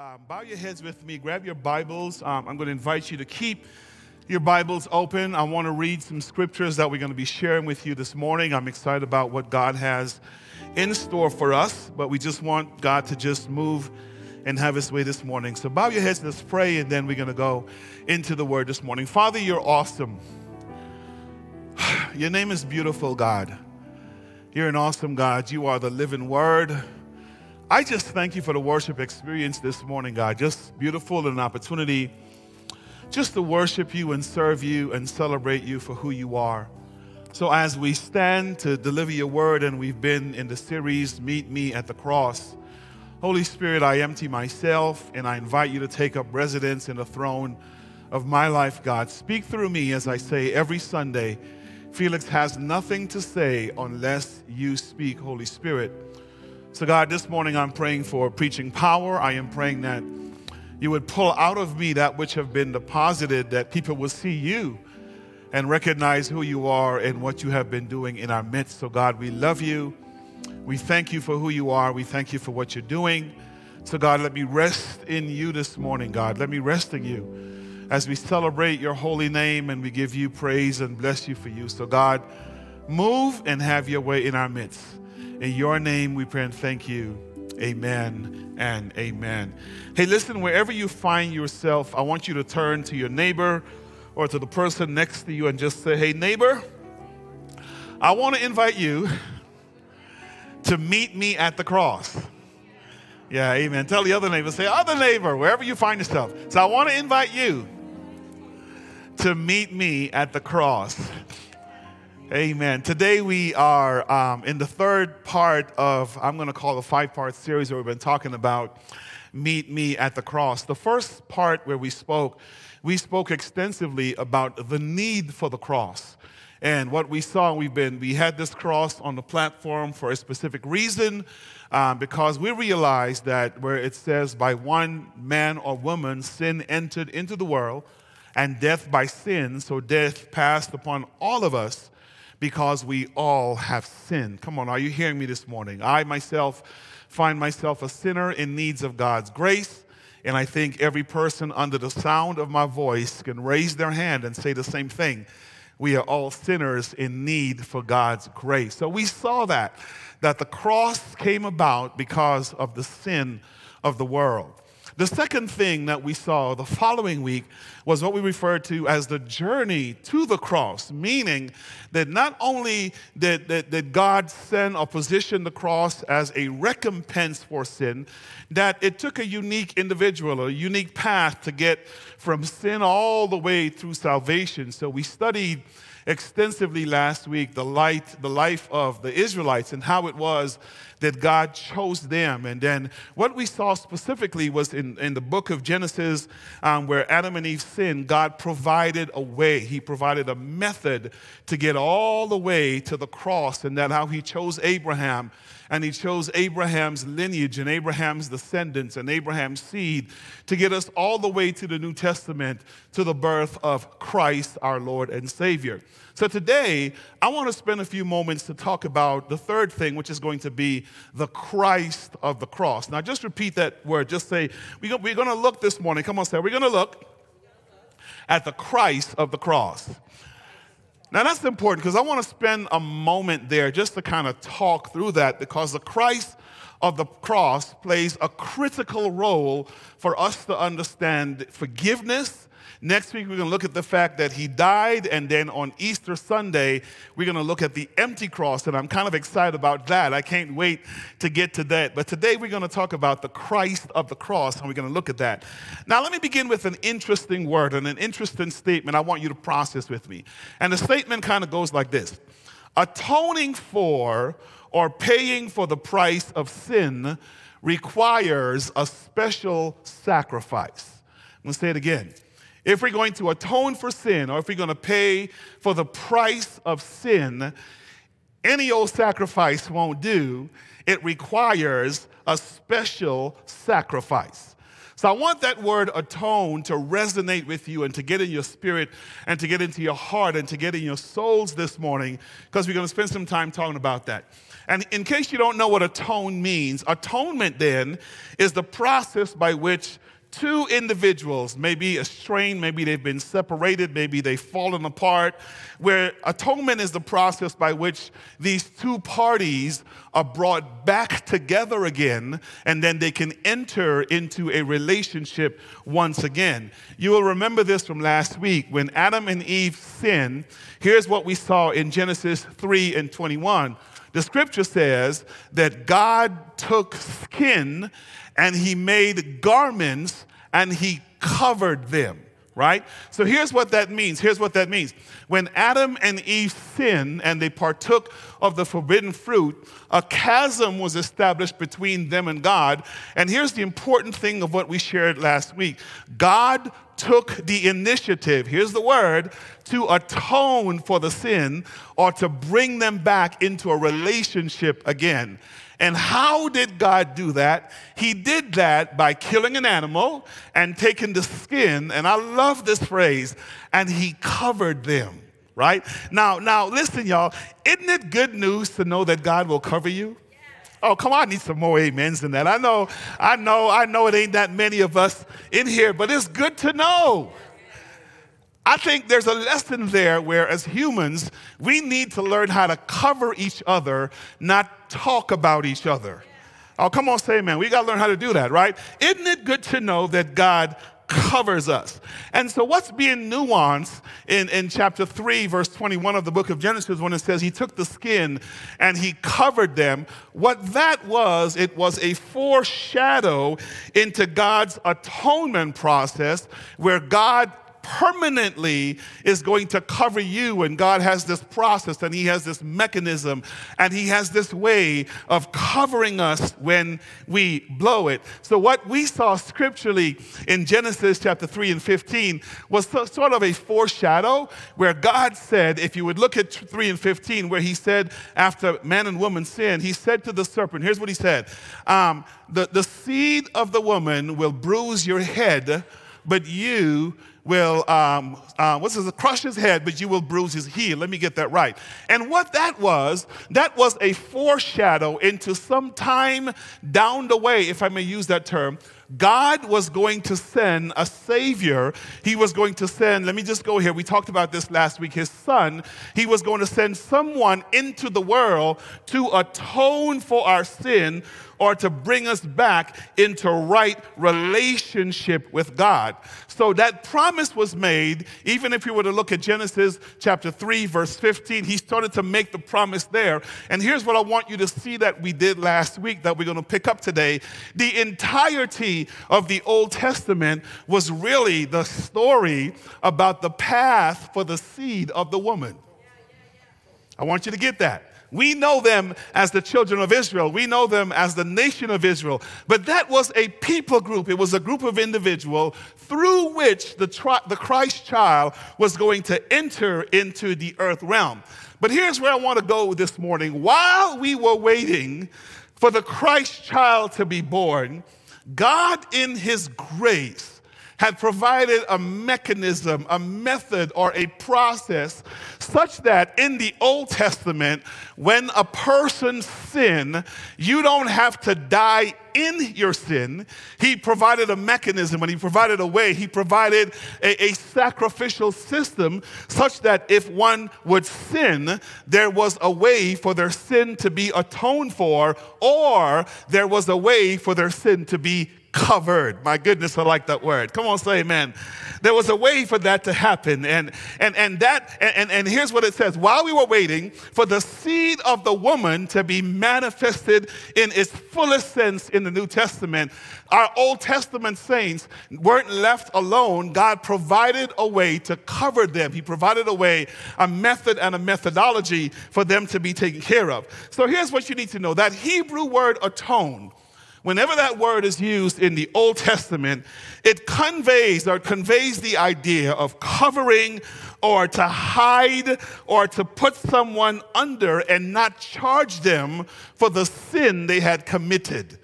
Um, bow your heads with me, grab your Bibles. Um, I'm going to invite you to keep your Bibles open. I want to read some scriptures that we're going to be sharing with you this morning. I'm excited about what God has in store for us, but we just want God to just move and have his way this morning. So bow your heads, let's pray, and then we're going to go into the word this morning. Father, you're awesome. Your name is beautiful, God. You're an awesome God. You are the living word. I just thank you for the worship experience this morning, God. Just beautiful and an opportunity just to worship you and serve you and celebrate you for who you are. So, as we stand to deliver your word, and we've been in the series Meet Me at the Cross, Holy Spirit, I empty myself and I invite you to take up residence in the throne of my life, God. Speak through me as I say every Sunday. Felix has nothing to say unless you speak, Holy Spirit. So, God, this morning I'm praying for preaching power. I am praying that you would pull out of me that which have been deposited, that people will see you and recognize who you are and what you have been doing in our midst. So, God, we love you. We thank you for who you are. We thank you for what you're doing. So, God, let me rest in you this morning, God. Let me rest in you as we celebrate your holy name and we give you praise and bless you for you. So, God, move and have your way in our midst. In your name we pray and thank you. Amen and amen. Hey, listen, wherever you find yourself, I want you to turn to your neighbor or to the person next to you and just say, Hey, neighbor, I want to invite you to meet me at the cross. Yeah, amen. Tell the other neighbor, say, Other neighbor, wherever you find yourself. So I want to invite you to meet me at the cross. Amen. Today we are um, in the third part of, I'm going to call the five part series where we've been talking about Meet Me at the Cross. The first part where we spoke, we spoke extensively about the need for the cross. And what we saw, we've been, we had this cross on the platform for a specific reason, um, because we realized that where it says, by one man or woman, sin entered into the world, and death by sin, so death passed upon all of us because we all have sinned. Come on, are you hearing me this morning? I myself find myself a sinner in needs of God's grace. And I think every person under the sound of my voice can raise their hand and say the same thing. We are all sinners in need for God's grace. So we saw that, that the cross came about because of the sin of the world. The second thing that we saw the following week was what we referred to as the journey to the cross, meaning that not only did, did, did, God send or position the cross as a recompense for sin, that it took a unique individual, a unique path to get from sin all the way through salvation. So we studied extensively last week the light, the life of the Israelites and how it was that God chose them. And then what we saw specifically was in, in the book of Genesis, um, where Adam and Eve sinned, God provided a way. He provided a method to get all the way to the cross, and that how He chose Abraham and he chose Abraham's lineage and Abraham's descendants and Abraham's seed to get us all the way to the New Testament, to the birth of Christ, our Lord and Savior. So today, I want to spend a few moments to talk about the third thing, which is going to be the Christ of the cross. Now, just repeat that word. Just say, we're going to look this morning. Come on, say, we're going to look at the Christ of the cross. Now, that's important because I want to spend a moment there just to kind of talk through that because the Christ of the cross plays a critical role for us to understand forgiveness Next week, we're going to look at the fact that he died, and then on Easter Sunday, we're going to look at the empty cross, and I'm kind of excited about that. I can't wait to get to that. But today, we're going to talk about the Christ of the cross, and we're going to look at that. Now, let me begin with an interesting word and an interesting statement I want you to process with me. And the statement kind of goes like this Atoning for or paying for the price of sin requires a special sacrifice. I'm going to say it again. If we're going to atone for sin or if we're going to pay for the price of sin, any old sacrifice won't do. It requires a special sacrifice. So I want that word atone to resonate with you and to get in your spirit and to get into your heart and to get in your souls this morning because we're going to spend some time talking about that. And in case you don't know what atone means, atonement then is the process by which two individuals, maybe estranged, maybe they've been separated, maybe they've fallen apart, where atonement is the process by which these two parties are brought back together again, and then they can enter into a relationship once again. You will remember this from last week when Adam and Eve sinned. Here's what we saw in Genesis 3 and 21. The scripture says that God took skin and he made garments and he covered them right? So here's what that means. Here's what that means. When Adam and Eve sinned and they partook of the forbidden fruit, a chasm was established between them and God. And here's the important thing of what we shared last week God took the initiative, here's the word, to atone for the sin or to bring them back into a relationship again. And how did God do that? He did that by killing an animal and taking the skin, and I love this phrase, and he covered them, right? Now, now listen, y'all, isn't it good news to know that God will cover you? Oh, come on, I need some more amens than that. I know, I know, I know it ain't that many of us in here, but it's good to know. I think there's a lesson there where, as humans, we need to learn how to cover each other, not talk about each other. Oh, come on, say man. We got to learn how to do that, right? Isn't it good to know that God covers us? And so, what's being nuanced in, in chapter 3, verse 21 of the book of Genesis, when it says he took the skin and he covered them, what that was, it was a foreshadow into God's atonement process where God permanently is going to cover you. And God has this process and He has this mechanism and He has this way of covering us when we blow it. So, what we saw scripturally in Genesis chapter 3 and 15 was sort of a foreshadow where God said, if you would look at 3 and 15, where He said, after man and woman sinned, He said to the serpent, here's what He said um, the, the seed of the woman will bruise your head, but you will, um, uh, what's this, crush his head, but you will bruise his heel. Let me get that right. And what that was, that was a foreshadow into some time down the way, if I may use that term, God was going to send a Savior. He was going to send, let me just go here. We talked about this last week. His Son, He was going to send someone into the world to atone for our sin or to bring us back into right relationship with God. So that promise was made, even if you were to look at Genesis chapter 3, verse 15, he started to make the promise there. And here's what I want you to see that we did last week that we're going to pick up today. The entirety of the Old Testament was really the story about the path for the seed of the woman. I want you to get that. We know them as the children of Israel. We know them as the nation of Israel. But that was a people group. It was a group of individuals through which the, tri- the Christ child was going to enter into the earth realm. But here's where I want to go this morning. While we were waiting for the Christ child to be born, God, in His grace, had provided a mechanism, a method, or a process such that in the Old Testament, when a person sinned, you don't have to die in your sin. He provided a mechanism and he provided a way. He provided a, a sacrificial system such that if one would sin, there was a way for their sin to be atoned for, or there was a way for their sin to be covered. My goodness, I like that word. Come on, say amen. There was a way for that to happen. And and and that and, and here's what it says. While we were waiting for the seed of the woman to be manifested in its fullest sense in the New Testament, our Old Testament saints weren't left alone. God provided a way to cover them. He provided a way, a method and a methodology for them to be taken care of. So here's what you need to know. That Hebrew word atone Whenever that word is used in the Old Testament, it conveys or conveys the idea of covering or to hide or to put someone under and not charge them for the sin they had committed.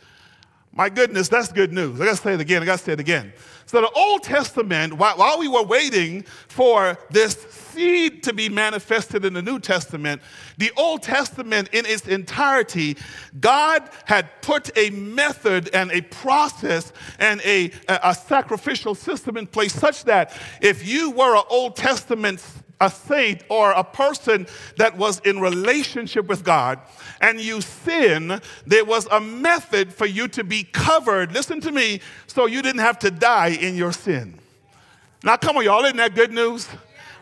My goodness, that's good news. I gotta say it again. I gotta say it again. So, the Old Testament, while, we were waiting for this seed to be manifested in the New Testament, the Old Testament in its entirety, God had put a method and a process and a, a, a sacrificial system in place such that if you were an Old Testament a saint or a person that was in relationship with God and you sin, there was a method for you to be covered, listen to me, so you didn't have to die in your sin. Now, come on, y'all, isn't that good news?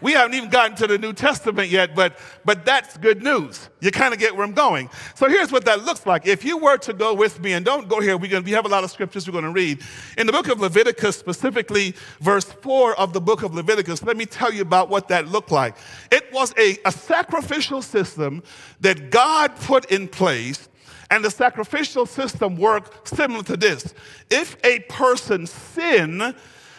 We haven't even gotten to the New Testament yet, but, but that's good news. You kind of get where I'm going. So here's what that looks like. If you were to go with me, and don't go here, we're gonna, we have a lot of scriptures we're going to read. In the book of Leviticus, specifically verse 4 of the book of Leviticus, let me tell you about what that looked like. It was a, a sacrificial system that God put in place and the sacrificial system worked similar to this. If a person sinned,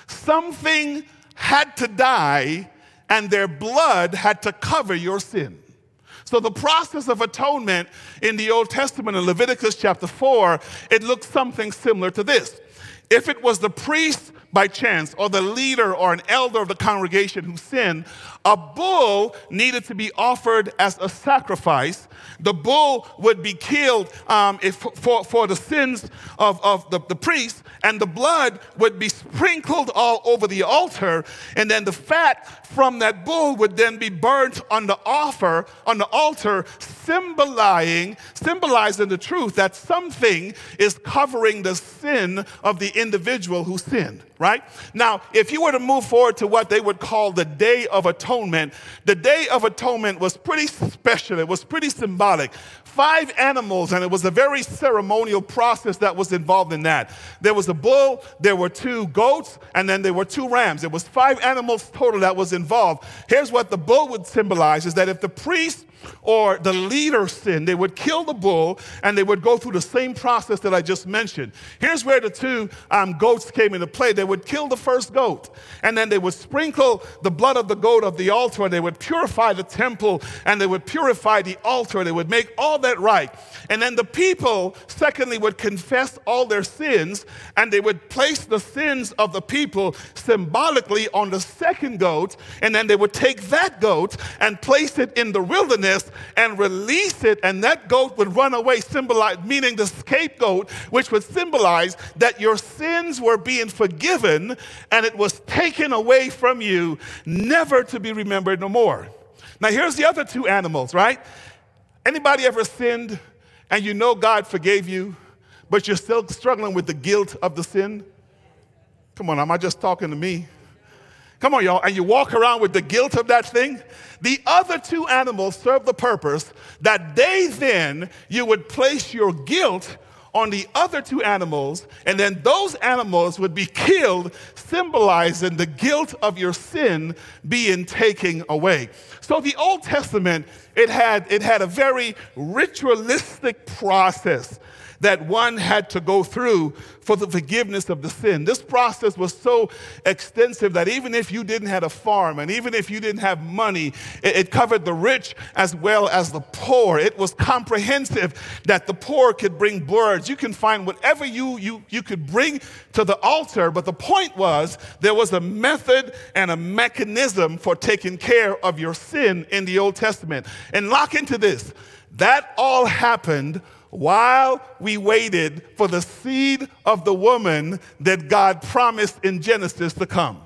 something had to die and their blood had to cover your sin. So the process of atonement in the Old Testament in Leviticus chapter 4, it looks something similar to this. If it was the priest by chance or the leader or an elder of the congregation who sinned, a bull needed to be offered as a sacrifice. The bull would be killed um, if, for, for the sins of, of the, the priest, and the blood would be sprinkled all over the altar, and then the fat from that bull would then be burnt on the offer, on the altar, symbolizing, symbolizing the truth that something is covering the sin of the individual who sinned, right? Now, if you were to move forward to what they would call the Day of Atonement, the Day of Atonement was pretty special, it was pretty symbolic five animals, and it was a very ceremonial process that was involved in that. There was a bull, there were two goats, and then there were two rams. It was five animals total that was involved. Here's what the bull would symbolize is that if the priest or the leader sinned, they would kill the bull and they would go through the same process that I just mentioned. Here's where the two um, goats came into play. They would kill the first goat and then they would sprinkle the blood of the goat of the altar and they would purify the temple and they would purify the altar. They would make all that right. And then the people, secondly, would confess all their sins and they would place the sins of the people symbolically on the second goat and then they would take that goat and place it in the wilderness and release it, and that goat would run away, symbolize, meaning the scapegoat, which would symbolize that your sins were being forgiven and it was taken away from you, never to be remembered no more. Now, here's the other two animals, right? Anybody ever sinned and you know God forgave you, but you're still struggling with the guilt of the sin? Come on, am I just talking to me? Come on, y'all. And you walk around with the guilt of that thing. The other two animals serve the purpose that they then, you would place your guilt on the other two animals, and then those animals would be killed, symbolizing the guilt of your sin being taken away. So the Old Testament, it had, it had a very ritualistic process that one had to go through for the forgiveness of the sin. This process was so extensive that even if you didn't have a farm and even if you didn't have money, it, it covered the rich as well as the poor. It was comprehensive that the poor could bring birds. You can find whatever you, you, you could bring to the altar, but the point was there was a method and a mechanism for taking care of your sin in the Old Testament. And lock into this. That all happened while we waited for the seed of the woman that God promised in Genesis to come.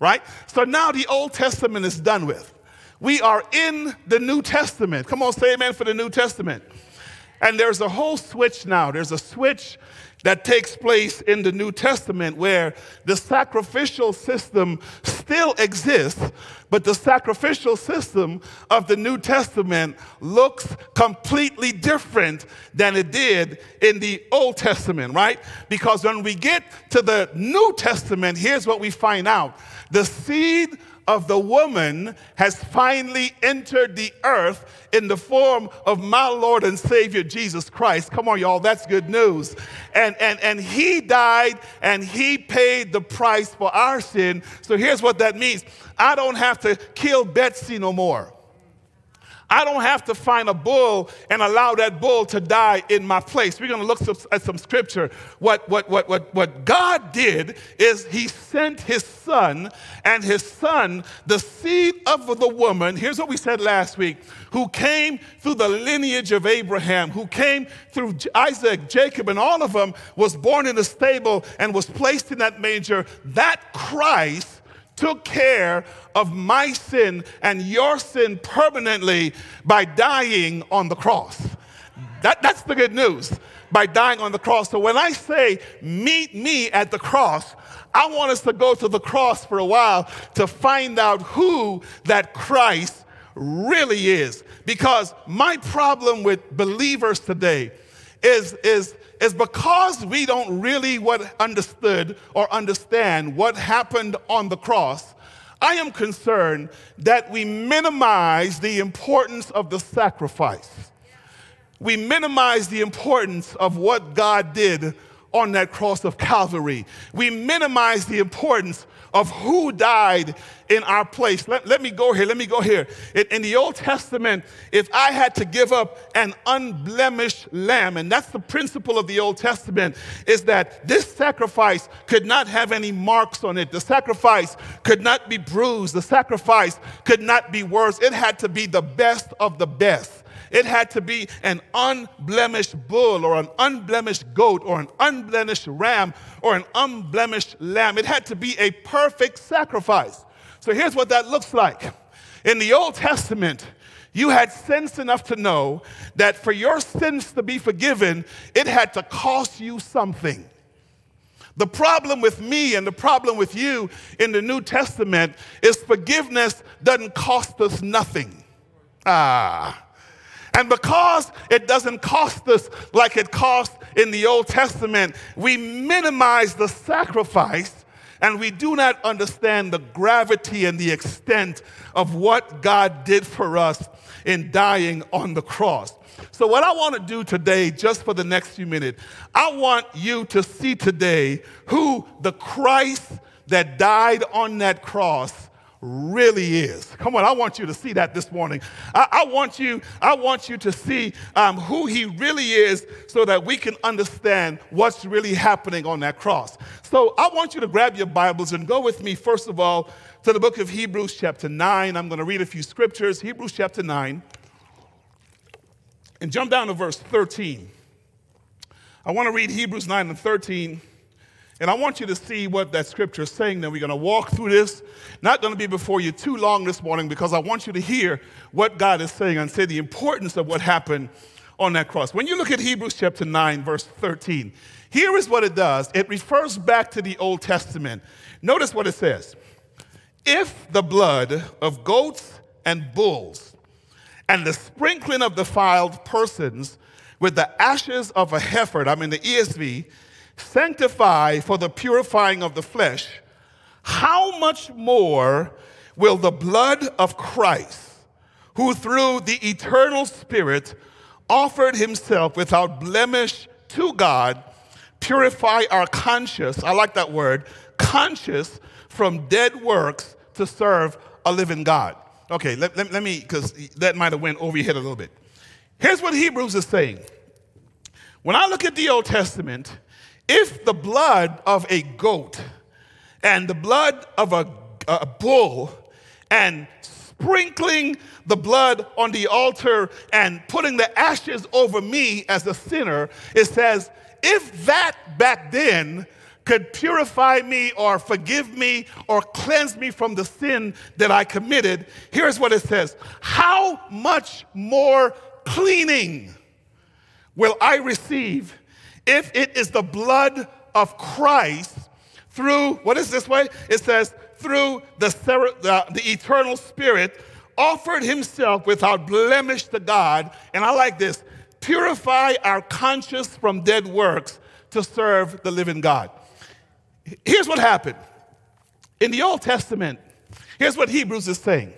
Right? So now the Old Testament is done with. We are in the New Testament. Come on, say amen for the New Testament. And there's a whole switch now. There's a switch that takes place in the New Testament where the sacrificial system still exists, but the sacrificial system of the New Testament looks completely different than it did in the Old Testament, right? Because when we get to the New Testament, here's what we find out the seed of the woman has finally entered the earth in the form of my Lord and Savior Jesus Christ. Come on, y'all, that's good news. And, and, and he died and he paid the price for our sin. So here's what that means I don't have to kill Betsy no more. I don't have to find a bull and allow that bull to die in my place. We're going to look at some scripture. What, what, what, what, what God did is He sent His Son, and His Son, the seed of the woman, here's what we said last week, who came through the lineage of Abraham, who came through Isaac, Jacob, and all of them, was born in a stable and was placed in that manger. That Christ took care of my sin and your sin permanently by dying on the cross. That, that's the good news by dying on the cross. So when I say meet me at the cross, I want us to go to the cross for a while to find out who that Christ really is. Because my problem with believers today is, is, is because we don't really what understood or understand what happened on the cross. I am concerned that we minimize the importance of the sacrifice. We minimize the importance of what God did on that cross of Calvary. We minimize the importance of who died in our place. Let, let me go here. Let me go here. In, in, the Old Testament, if I had to give up an unblemished lamb, and that's the principle of the Old Testament, is that this sacrifice could not have any marks on it. The sacrifice could not be bruised. The sacrifice could not be worse. It had to be the best of the best. It had to be an unblemished bull or an unblemished goat or an unblemished ram or an unblemished lamb. It had to be a perfect sacrifice. So here's what that looks like. In the Old Testament, you had sense enough to know that for your sins to be forgiven, it had to cost you something. The problem with me and the problem with you in the New Testament is forgiveness doesn't cost us nothing. Ah. And because it doesn't cost us like it cost in the Old Testament, we minimize the sacrifice and we do not understand the gravity and the extent of what God did for us in dying on the cross. So, what I want to do today, just for the next few minutes, I want you to see today who the Christ that died on that cross really is. Come on, I want you to see that this morning. I, I want you, I want you to see um, who he really is so that we can understand what's really happening on that cross. So I want you to grab your Bibles and go with me, first of all, to the book of Hebrews, chapter 9. I'm going to read a few scriptures. Hebrews, chapter 9. And jump down to verse 13. I want to read Hebrews 9 and 13. And I want you to see what that scripture is saying. Then we're going to walk through this. Not going to be before you too long this morning because I want you to hear what God is saying and say the importance of what happened on that cross. When you look at Hebrews chapter 9, verse 13, here is what it does it refers back to the Old Testament. Notice what it says If the blood of goats and bulls and the sprinkling of defiled persons with the ashes of a heifer, I'm in the ESV, sanctify for the purifying of the flesh, how much more will the blood of Christ, who through the eternal Spirit offered himself without blemish to God, purify our conscience, I like that word, conscious from dead works to serve a living God. Okay, let, let, let me, because that might have went over your head a little bit. Here's what Hebrews is saying. When I look at the Old Testament, if the blood of a goat and the blood of a, a bull and sprinkling the blood on the altar and putting the ashes over me as a sinner, it says, if that back then could purify me or forgive me or cleanse me from the sin that I committed, here's what it says. How much more cleaning will I receive if it is the blood of Christ through, what is this way? It says, through the, the, the eternal spirit, offered himself without blemish to God. And I like this purify our conscience from dead works to serve the living God. Here's what happened. In the Old Testament, here's what Hebrews is saying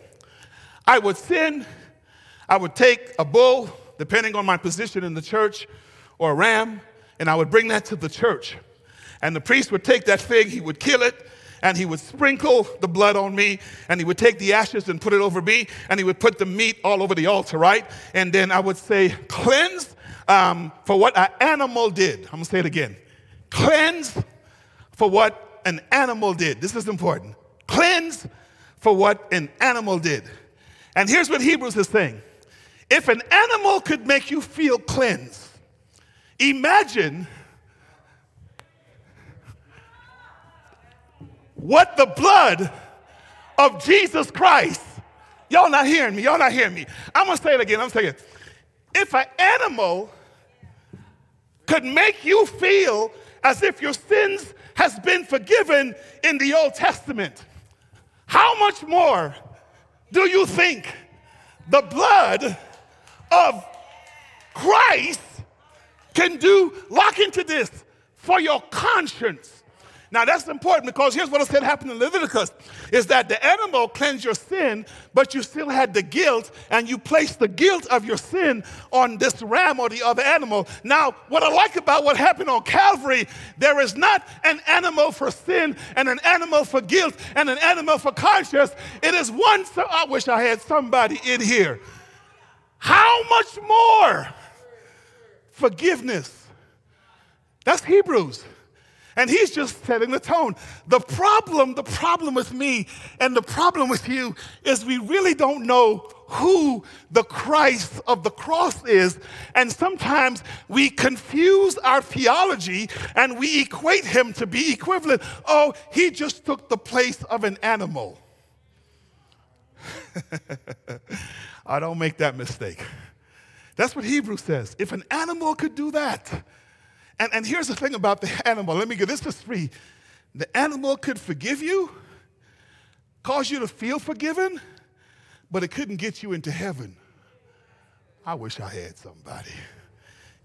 I would sin, I would take a bull, depending on my position in the church, or a ram, and I would bring that to the church. And the priest would take that fig, he would kill it, and he would sprinkle the blood on me, and he would take the ashes and put it over me, and he would put the meat all over the altar, right? And then I would say, cleanse um, for what an animal did. I'm gonna say it again. Cleanse for what an animal did. This is important. Cleanse for what an animal did. And here's what Hebrews is saying if an animal could make you feel cleansed, imagine what the blood of Jesus Christ. Y'all not hearing me. Y'all not hearing me. I'm going to say it again. I'm saying it. If an animal could make you feel as if your sins has been forgiven in the Old Testament, how much more do you think the blood of Christ can do? Lock into this for your conscience now that's important because here's what said happened in Leviticus is that the animal cleansed your sin, but you still had the guilt, and you placed the guilt of your sin on this ram or the other animal. Now, what I like about what happened on Calvary, there is not an animal for sin and an animal for guilt and an animal for conscience. It is one. So I wish I had somebody in here. How much more forgiveness? That's Hebrews. And he's just setting the tone. The problem, the problem with me and the problem with you is we really don't know who the Christ of the cross is. And sometimes we confuse our theology and we equate him to be equivalent. Oh, he just took the place of an animal. I don't make that mistake. That's what Hebrew says. If an animal could do that, and, and here's the thing about the animal. Let me get this is free. The animal could forgive you, cause you to feel forgiven, but it couldn't get you into heaven. I wish I had somebody.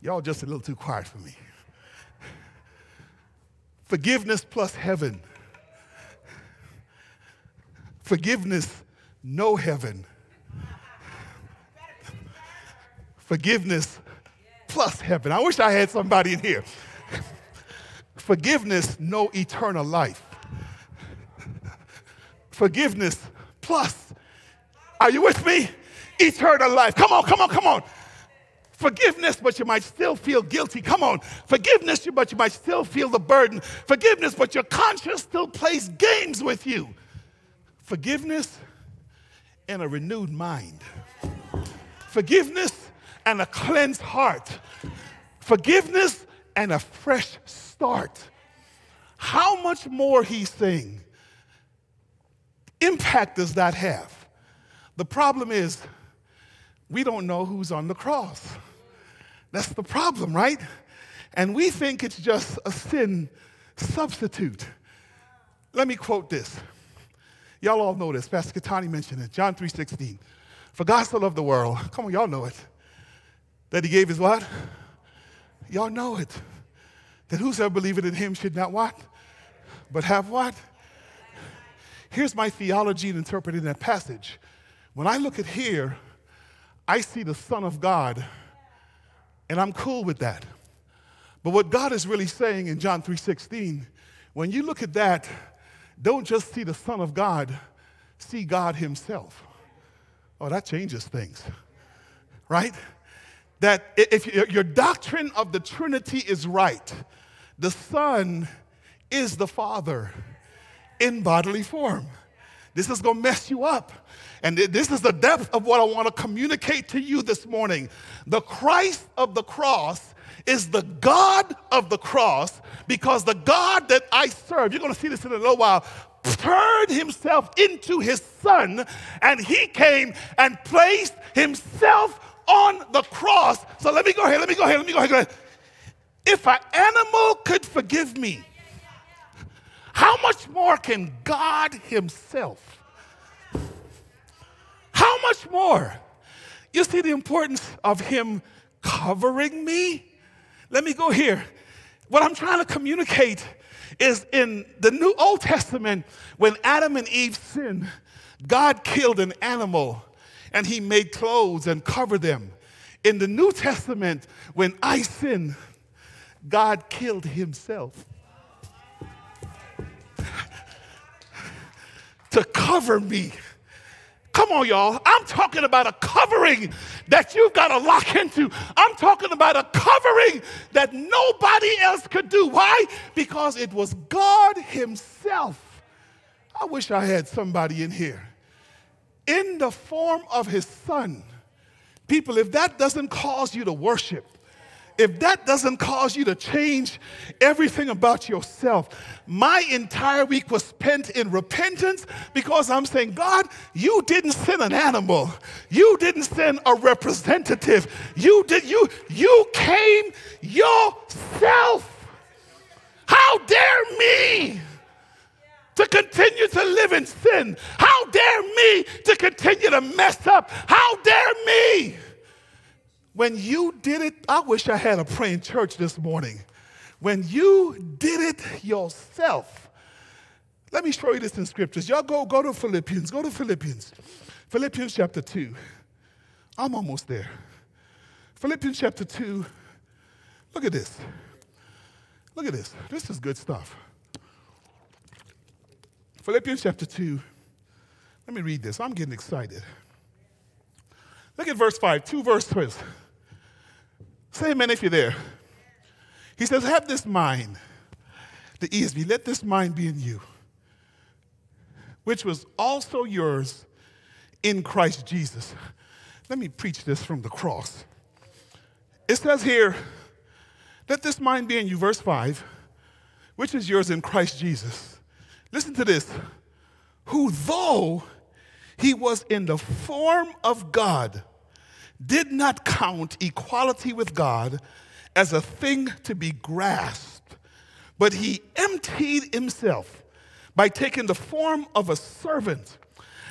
Y'all just a little too quiet for me. Forgiveness plus heaven. Forgiveness, no heaven. Forgiveness, plus heaven. I wish I had somebody in here. Forgiveness, no eternal life. Forgiveness plus, are you with me? Eternal life. Come on, come on, come on. Forgiveness, but you might still feel guilty. Come on. Forgiveness, but you might still feel the burden. Forgiveness, but your conscience still plays games with you. Forgiveness and a renewed mind. Forgiveness and a cleansed heart, forgiveness and a fresh start. How much more, he's saying, impact does that have? The problem is, we don't know who's on the cross. That's the problem, right? And we think it's just a sin substitute. Let me quote this. Y'all all know this. Pastor Katani mentioned it. John 3.16. For God so loved the world. Come on, y'all know it that he gave his what? Y'all know it. That whosoever believeth in him should not what? But have what? Here's my theology in interpreting that passage. When I look at here, I see the Son of God, and I'm cool with that. But what God is really saying in John 3:16, when you look at that, don't just see the Son of God, see God Himself. Oh, that changes things, right? That if your doctrine of the Trinity is right, the Son is the Father in bodily form. This is to mess you up. And this is the depth of what I want to communicate to you this morning. The Christ of the cross is the God of the cross because the God that I serve, you're to see this in a little while, turned himself into his son and he came and placed himself on the cross. So let me go ahead, let me go ahead, let me go ahead. If an animal could forgive me, how much more can God Himself? How much more? You see the importance of Him covering me? Let me go here. What I'm trying to communicate is in the New Old Testament, when Adam and Eve sinned, God killed an animal and he made clothes and covered them. In the New Testament, when I sin, God killed himself. to cover me. Come on, y'all. I'm talking about a covering that you've got to lock into. I'm talking about a covering that nobody else could do. Why? Because it was God Himself. I wish I had somebody in here. In the form of His Son. People, if that doesn't cause you to worship, if that doesn't cause you to change everything about yourself, my entire week was spent in repentance because I'm saying, God, you didn't send an animal. You didn't send a representative. You did you you came yourself. How dare me to continue to live in sin? How dare me to continue to mess up? How dare me? When you did it, I wish I had a praying church this morning. When you did it yourself, let me show you this in scriptures. Y'all go, go to Philippians. Go to Philippians. Philippians chapter 2. I'm almost there. Philippians chapter 2. Look at this. Look at this. This is good stuff. Philippians chapter 2. Let me read this. I'm getting excited. Look at verse 5, two verses. Say amen if you're there. He says, Have this mind, the ESV, let this mind be in you, which was also yours in Christ Jesus. Let me preach this from the cross. It says here, Let this mind be in you, verse 5, which is yours in Christ Jesus. Listen to this. Who, though he was in the form of God, did not count equality with God as a thing to be grasped, but he emptied himself by taking the form of a servant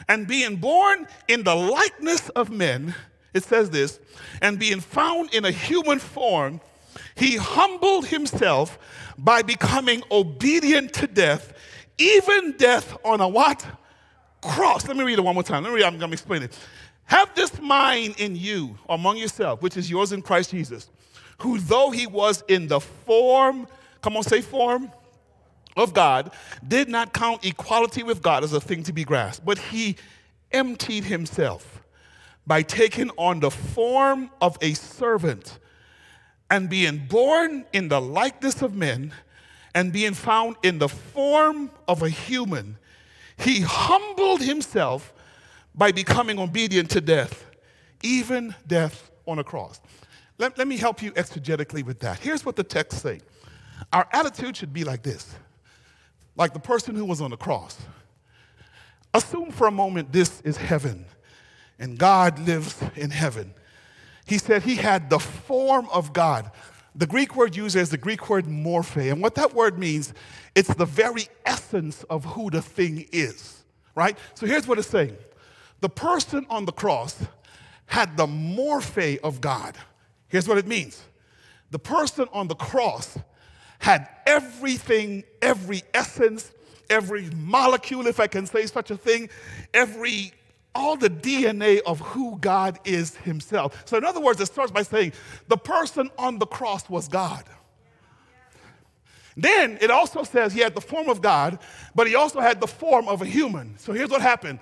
and being born in the likeness of men. It says this, and being found in a human form, he humbled himself by becoming obedient to death, even death on a what? Cross. Let me read it one more time. Let me read, I'm going to explain it. Have this mind in you among yourself, which is yours in Christ Jesus, who though he was in the form, come on, say form, of God, did not count equality with God as a thing to be grasped, but he emptied himself by taking on the form of a servant and being born in the likeness of men and being found in the form of a human, he humbled himself by becoming obedient to death, even death on a cross. Let, let me help you exegetically with that. Here's what the text say. Our attitude should be like this, like the person who was on the cross. Assume for a moment this is heaven and God lives in heaven. He said he had the form of God. The Greek word used is the Greek word morphe. And what that word means, it's the very essence of who the thing is, right? So here's what it's saying the person on the cross had the morphe of God. Here's what it means the person on the cross had everything, every essence, every molecule, if I can say such a thing, every all the DNA of who God is Himself. So, in other words, it starts by saying the person on the cross was God. Then it also says he had the form of God, but he also had the form of a human. So here's what happened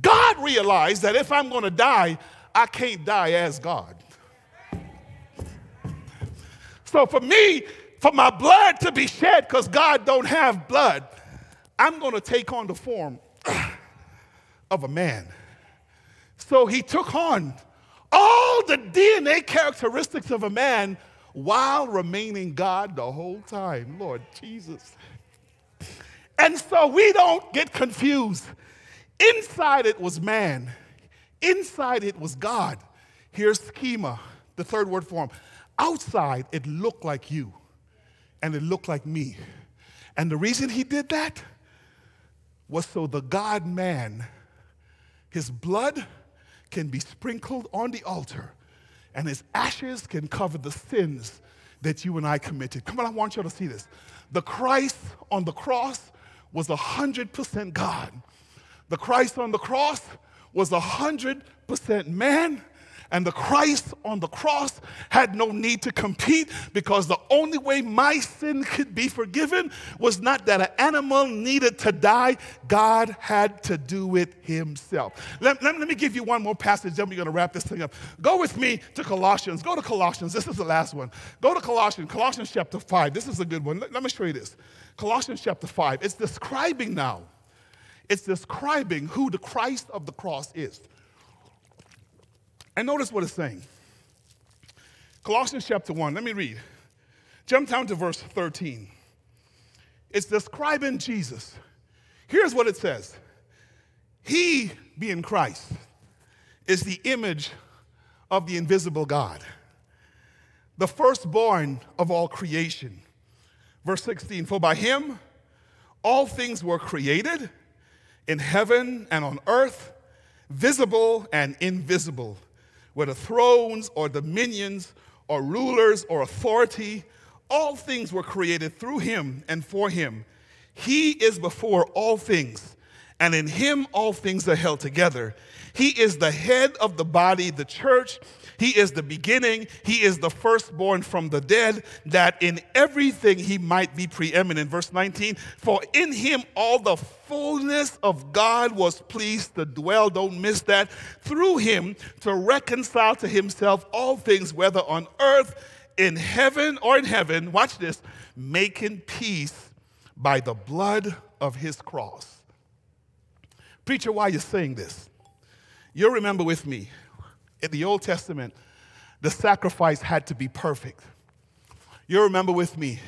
God realized that if I'm going to die, I can't die as God. So for me, for my blood to be shed, because God don't have blood, I'm going to take on the form of a man. So he took on all the DNA characteristics of a man while remaining God the whole time. Lord Jesus. And so we don't get confused. Inside it was man, inside it was God. Here's schema, the third word form. Outside, it looked like you, and it looked like me. And the reason he did that was so the God man, his blood can be sprinkled on the altar, and his ashes can cover the sins that you and I committed. Come on, I want you to see this. The Christ on the cross was 100% God the Christ on the cross was 100% man And the Christ on the cross had no need to compete because the only way my sin could be forgiven was not that an animal needed to die, God had to do it himself. Let, let, let me give you one more passage, then we're going to wrap this thing up. Go with me to Colossians. Go to Colossians. This is the last one. Go to Colossians, Colossians chapter 5. This is a good one. Let, let me show you this. Colossians chapter 5. It's describing now, it's describing who the Christ of the cross is. And notice what it's saying. Colossians chapter 1, let me read. Jump down to verse 13. It's describing Jesus. Here's what it says He, being Christ, is the image of the invisible God, the firstborn of all creation. Verse 16 For by him all things were created in heaven and on earth, visible and invisible whether thrones or dominions or rulers or authority, all things were created through him and for him. He is before all things, and in him all things are held together. He is the head of the body, the church. He is the beginning. He is the firstborn from the dead, that in everything he might be preeminent. Verse 19, for in him all the fullness of God was pleased to dwell. Don't miss that. Through him to reconcile to himself all things, whether on earth, in heaven, or in heaven. Watch this making peace by the blood of his cross. Preacher, why are you saying this? You'll remember with me, in the Old Testament, the sacrifice had to be perfect. You'll remember with me,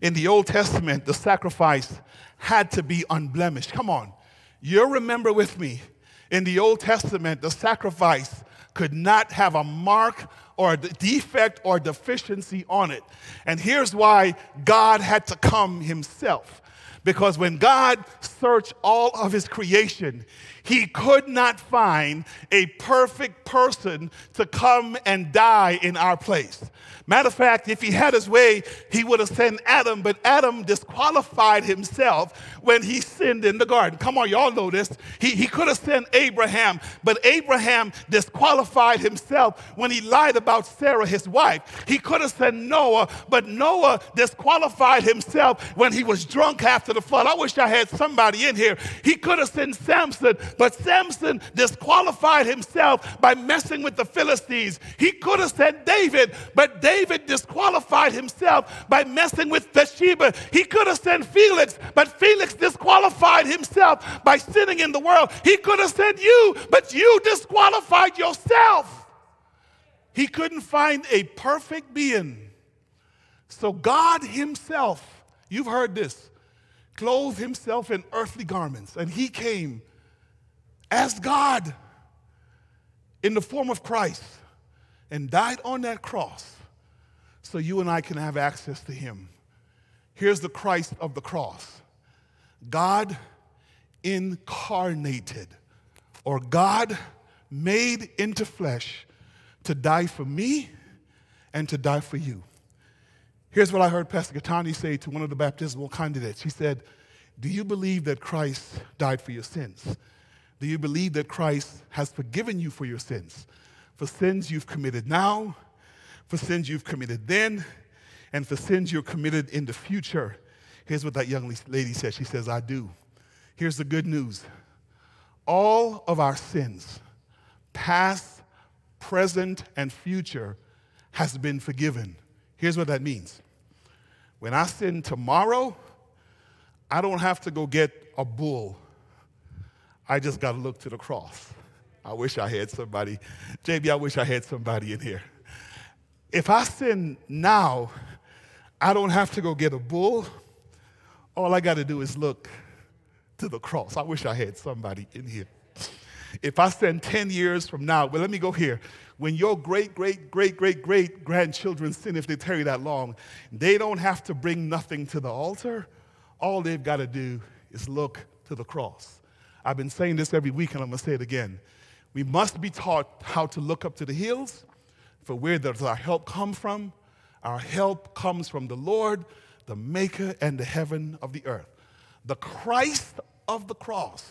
in the Old Testament, the sacrifice had to be unblemished. Come on. You'll remember with me, in the Old Testament, the sacrifice could not have a mark or a defect or deficiency on it. And here's why God had to come himself. Because when God searched all of his creation, he could not find a perfect person to come and die in our place. Matter of fact, if he had his way, he would have sent Adam, but Adam disqualified himself when he sinned in the garden. Come on, y'all know this. He, he could have sent Abraham, but Abraham disqualified himself when he lied about Sarah, his wife. He could have sent Noah, but Noah disqualified himself when he was drunk after the flood. I wish I had somebody in here. He could have sent Samson, but Samson disqualified himself by messing with the Philistines. He could have sent David, but David disqualified himself by messing with Bathsheba. He could have sent Felix, but Felix disqualified himself by sinning in the world. He could have sent you, but you disqualified yourself. He couldn't find a perfect being. So God Himself, you've heard this, clothed Himself in earthly garments, and He came as God in the form of Christ and died on that cross so you and I can have access to Him. Here's the Christ of the cross God incarnated, or God made into flesh to die for me and to die for you. Here's what I heard Pastor Gatani say to one of the baptismal candidates. He said, Do you believe that Christ died for your sins? Do you believe that Christ has forgiven you for your sins? For sins you've committed now, for sins you've committed then, and for sins you're committed in the future. Here's what that young lady said. She says, I do. Here's the good news all of our sins, past, present, and future, has been forgiven. Here's what that means. When I sin tomorrow, I don't have to go get a bull I just got to look to the cross. I wish I had somebody. JB, I wish I had somebody in here. If I sin now, I don't have to go get a bull. All I got to do is look to the cross. I wish I had somebody in here. If I sin 10 years from now, well, let me go here. When your great, great, great, great, great grandchildren sin, if they tarry that long, they don't have to bring nothing to the altar. All they've got to do is look to the cross. I've been saying this every week, and I'm going to say it again. We must be taught how to look up to the hills, for where does our help come from? Our help comes from the Lord, the maker and the heaven of the earth. The Christ of the cross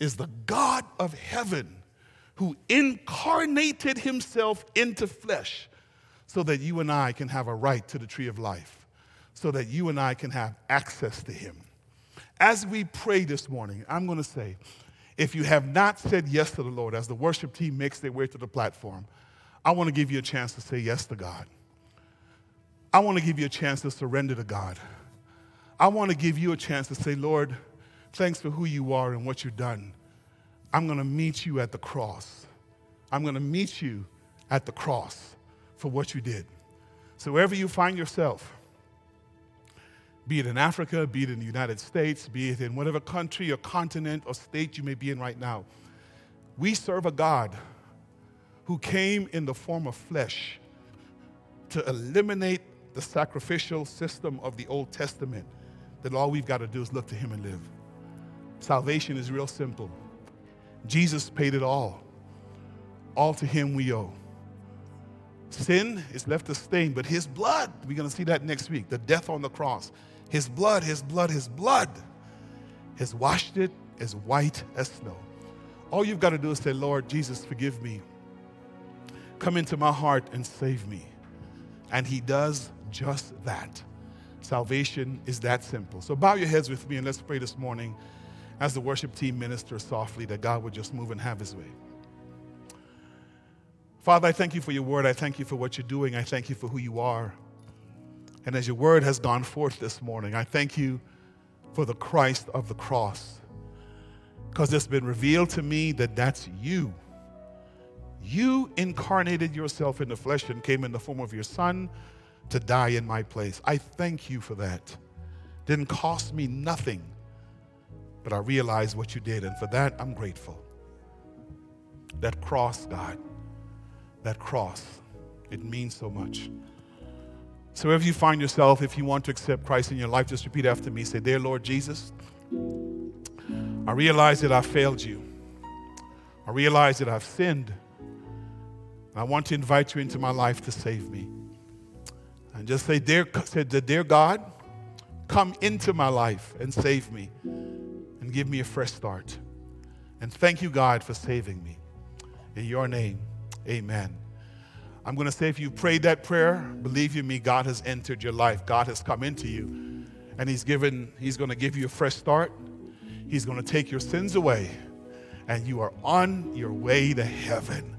is the God of heaven who incarnated himself into flesh so that you and I can have a right to the tree of life, so that you and I can have access to him. As we pray this morning, I'm going to say, if you have not said yes to the Lord, as the worship team makes their way to the platform, I want to give you a chance to say yes to God. I want to give you a chance to surrender to God. I want to give you a chance to say, Lord, thanks for who you are and what you've done. I'm going to meet you at the cross. I'm going to meet you at the cross for what you did. So wherever you find yourself, be it in Africa, be it in the United States, be it in whatever country or continent or state you may be in right now, we serve a God who came in the form of flesh to eliminate the sacrificial system of the Old Testament, that all we've got to do is look to Him and live. Salvation is real simple. Jesus paid it all. All to Him we owe. Sin is left a stain, but His blood, we're going to see that next week, the death on the cross. His blood, His blood, His blood has washed it as white as snow. All you've got to do is say, Lord Jesus, forgive me. Come into my heart and save me. And He does just that. Salvation is that simple. So bow your heads with me and let's pray this morning as the worship team ministers softly that God would just move and have His way. Father, I thank you for your word. I thank you for what you're doing. I thank you for who you are. And as your word has gone forth this morning, I thank you for the Christ of the cross. Because it's been revealed to me that that's you. You incarnated yourself in the flesh and came in the form of your son to die in my place. I thank you for that. Didn't cost me nothing, but I realized what you did. And for that, I'm grateful. That cross, God, that cross, it means so much. So, if you find yourself, if you want to accept Christ in your life, just repeat after me. Say, Dear Lord Jesus, I realize that I failed you. I realize that I've sinned. I want to invite you into my life to save me. And just say, Dear, say, Dear God, come into my life and save me and give me a fresh start. And thank you, God, for saving me. In your name. Amen. I'm going to say if you prayed that prayer, believe you me, God has entered your life. God has come into you. And He's given, He's going to give you a fresh start. He's going to take your sins away. And you are on your way to heaven.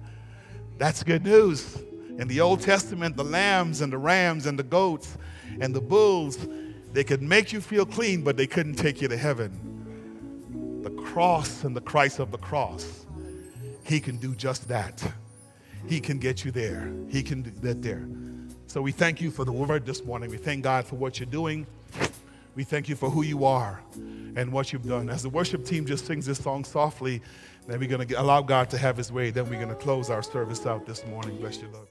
That's good news. In the Old Testament, the lambs and the rams and the goats and the bulls, they could make you feel clean, but they couldn't take you to heaven. The cross and the Christ of the cross, He can do just that. He can get you there. He can do that there. So we thank you for the word this morning. We thank God for what you're doing. We thank you for who you are and what you've done. As the worship team just sings this song softly, then we're going to allow God to have his way. Then we're going to close our service out this morning. Bless you, Lord.